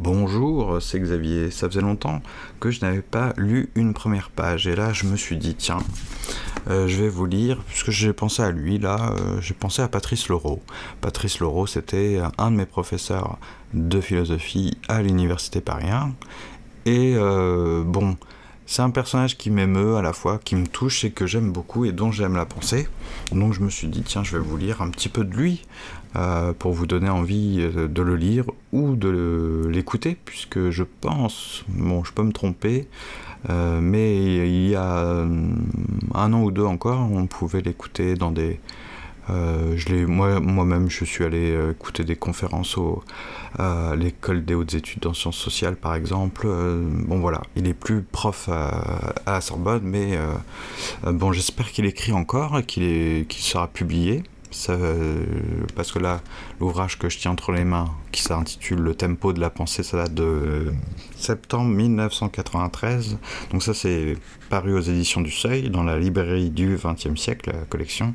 Bonjour, c'est Xavier. Ça faisait longtemps que je n'avais pas lu une première page et là je me suis dit tiens, euh, je vais vous lire puisque j'ai pensé à lui là, euh, j'ai pensé à Patrice Laureau. Patrice Laureau, c'était un de mes professeurs de philosophie à l'université Paris et euh, bon, c'est un personnage qui m'émeut à la fois, qui me touche et que j'aime beaucoup et dont j'aime la pensée. Donc je me suis dit, tiens, je vais vous lire un petit peu de lui euh, pour vous donner envie euh, de le lire ou de l'écouter, puisque je pense, bon, je peux me tromper, euh, mais il y a un an ou deux encore, on pouvait l'écouter dans des euh, je moi, moi-même, je suis allé euh, écouter des conférences à l'école des hautes études en sciences sociales, par exemple. Euh, bon, voilà, il est plus prof à, la Sorbonne, mais bon, j'espère qu'il écrit encore et qu'il sera publié. Parce que là, l'ouvrage que je tiens entre les mains, qui s'intitule Le tempo de la pensée, ça date de septembre 1993. Donc ça, c'est paru aux éditions du Seuil, dans la librairie du XXe siècle, la collection.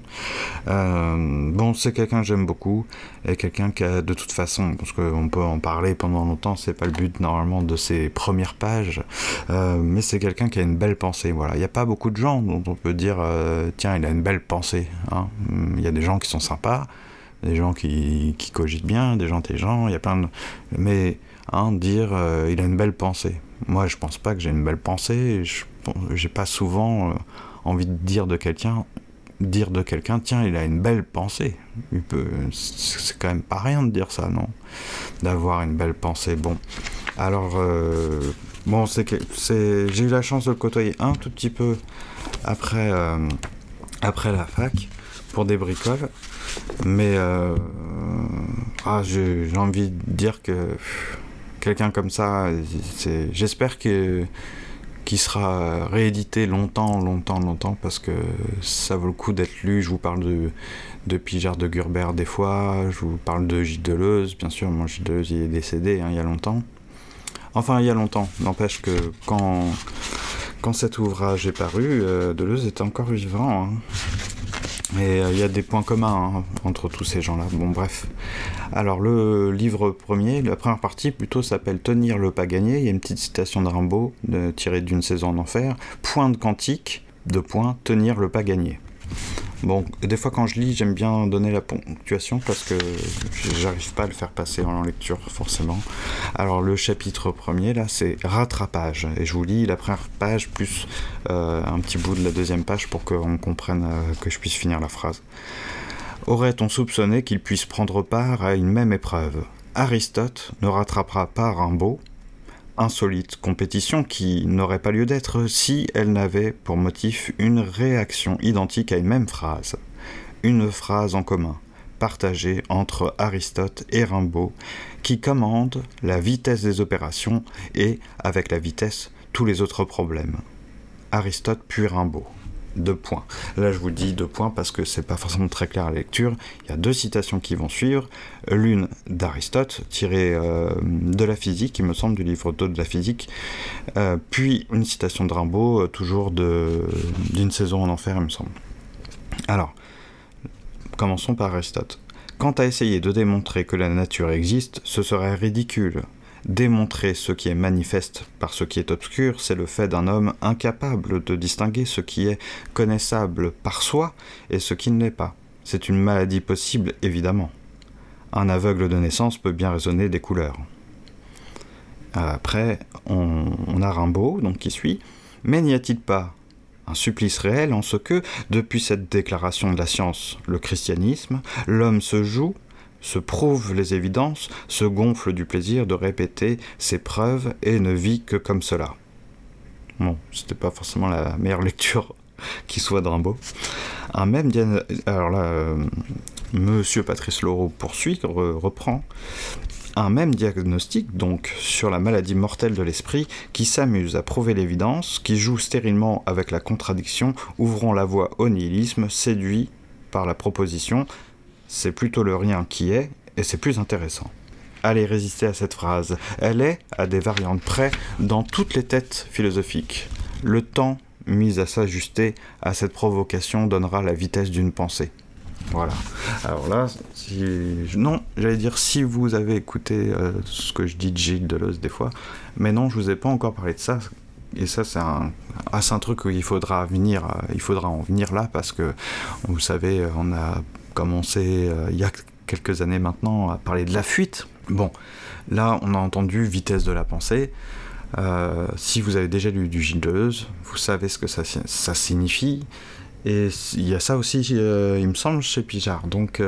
Euh, bon, c'est quelqu'un que j'aime beaucoup, et quelqu'un qui a de toute façon, parce qu'on peut en parler pendant longtemps, c'est pas le but normalement de ses premières pages, euh, mais c'est quelqu'un qui a une belle pensée. Voilà, il n'y a pas beaucoup de gens dont on peut dire, euh, tiens, il a une belle pensée. Hein. Il y a des gens qui sont sympas, des gens qui, qui cogitent bien, des gens intelligents, il y a plein de... Mais hein, dire euh, il a une belle pensée. Moi, je pense pas que j'ai une belle pensée. Je j'ai pas souvent euh, envie de dire de quelqu'un dire de quelqu'un tiens il a une belle pensée c'est quand même pas rien de dire ça non? D'avoir une belle pensée bon alors euh, bon c'est c'est j'ai eu la chance de le côtoyer un tout petit peu après après la fac pour des bricoles mais ah, j'ai envie de dire que quelqu'un comme ça, j'espère que sera réédité longtemps, longtemps, longtemps, parce que ça vaut le coup d'être lu. Je vous parle de, de Pijard de Gurbert des fois, je vous parle de Gilles Deleuze, bien sûr, moi Gilles Deleuze il est décédé hein, il y a longtemps. Enfin, il y a longtemps, n'empêche que quand, quand cet ouvrage est paru, euh, Deleuze était encore vivant. Hein. Et euh, il y a des points communs hein, entre tous ces gens-là. Bon, bref. Alors, le livre premier, la première partie plutôt s'appelle Tenir le pas gagné. Il y a une petite citation de Rimbaud tirée d'une saison en enfer. Point de quantique, de point, tenir le pas gagné. Bon, des fois quand je lis, j'aime bien donner la ponctuation parce que j'arrive pas à le faire passer en lecture forcément. Alors le chapitre premier là, c'est rattrapage et je vous lis la première page plus euh, un petit bout de la deuxième page pour qu'on comprenne euh, que je puisse finir la phrase. Aurait-on soupçonné qu'il puisse prendre part à une même épreuve? Aristote ne rattrapera pas Rimbaud, insolite compétition qui n'aurait pas lieu d'être si elle n'avait pour motif une réaction identique à une même phrase, une phrase en commun, partagée entre Aristote et Rimbaud, qui commande la vitesse des opérations et, avec la vitesse, tous les autres problèmes. Aristote puis Rimbaud deux points. Là, je vous dis deux points parce que c'est pas forcément très clair à la lecture. Il y a deux citations qui vont suivre. L'une d'Aristote, tirée euh, de la physique, il me semble, du livre 2 de la physique. Euh, puis une citation de Rimbaud, euh, toujours d'une saison en enfer, il me semble. Alors, commençons par Aristote. Quant à essayer de démontrer que la nature existe, ce serait ridicule. Démontrer ce qui est manifeste par ce qui est obscur, c'est le fait d'un homme incapable de distinguer ce qui est connaissable par soi et ce qui ne l'est pas. C'est une maladie possible, évidemment. Un aveugle de naissance peut bien raisonner des couleurs. Après, on, a Rimbaud, donc qui suit, mais n'y a-t-il pas un supplice réel en ce que, depuis cette déclaration de la science, le christianisme, l'homme se joue se prouve les évidences, se gonfle du plaisir de répéter ses preuves et ne vit que comme cela. Bon, c'était pas forcément la meilleure lecture qui soit de Rimbaud. Un même alors là, euh, Monsieur Patrice Laureau poursuit, reprend. Un même diagnostic, donc, sur la maladie mortelle de l'esprit, qui s'amuse à prouver l'évidence, qui joue stérilement avec la contradiction, ouvrant la voie au nihilisme, séduit par la proposition, c'est plutôt le rien qui est, et c'est plus intéressant. Allez résister à cette phrase. Elle est, à des variantes près, dans toutes les têtes philosophiques. Le temps mis à s'ajuster à cette provocation donnera la vitesse d'une pensée. Voilà. Alors là, si... non, j'allais dire si vous avez écouté euh, ce que je dis de Gilles Deleuze des fois, mais non, je vous ai pas encore parlé de ça. Et ça, c'est un, ah, un truc où il faudra venir, euh, il faudra en venir là parce que, vous savez, on a commencé euh, il y a quelques années maintenant à parler de la fuite. Bon, là, on a entendu vitesse de la pensée. Euh, si vous avez déjà lu du Gilles Deleuze, vous savez ce que ça, ça signifie. Et il y a ça aussi, euh, il me semble, chez Pijard. Donc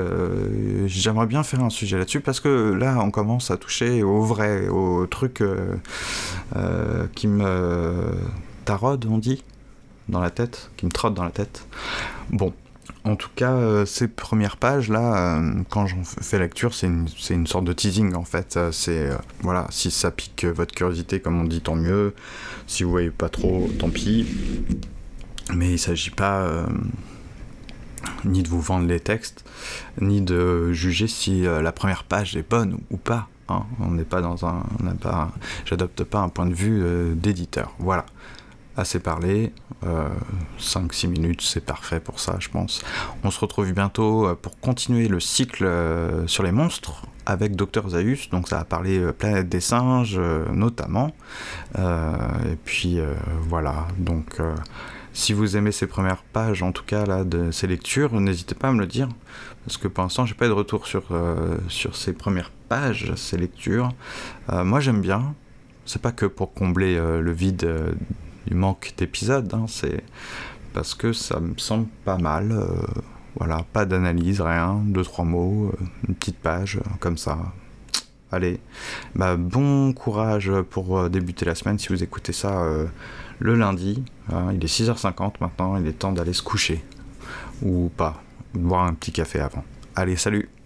j'aimerais bien faire un sujet là-dessus parce que là, on commence à toucher au vrai, au truc qui me taraude, on dit, dans la tête, qui me trotte dans la tête. Bon. En tout cas, ces premières pages là, quand j'en fais lecture, c'est une, sorte de teasing en fait. C'est voilà, si ça pique votre curiosité, comme on dit, tant mieux. Si vous voyez pas trop, tant pis. Mais il ne s'agit pas euh, ni de vous vendre les textes, ni de juger si euh, la première page est bonne ou pas. Hein. On n'est pas dans un. j'adopte pas un point de vue euh, d'éditeur. Voilà. Assez parlé. 5-6 minutes, c'est parfait pour ça, je pense. On se retrouve bientôt pour continuer le cycle sur les monstres avec Dr Zaius, donc ça a parlé Planète des singes notamment. et puis voilà, donc si vous aimez ces premières pages, en tout cas là, de ces lectures, n'hésitez pas à me le dire. Parce que pour l'instant, j'ai pas eu de retour sur, euh, sur ces premières pages, ces lectures. Euh, moi, j'aime bien. C'est pas que pour combler euh, le vide du manque d'épisodes, hein, c'est parce que ça me semble pas mal. voilà, pas d'analyse, rien, deux, trois mots, une petite page, comme ça. Allez, bah, bon courage pour débuter la semaine si vous écoutez ça le lundi. Hein, il est 6h50 maintenant, il est temps d'aller se coucher. Ou pas, boire un petit café avant. Allez, salut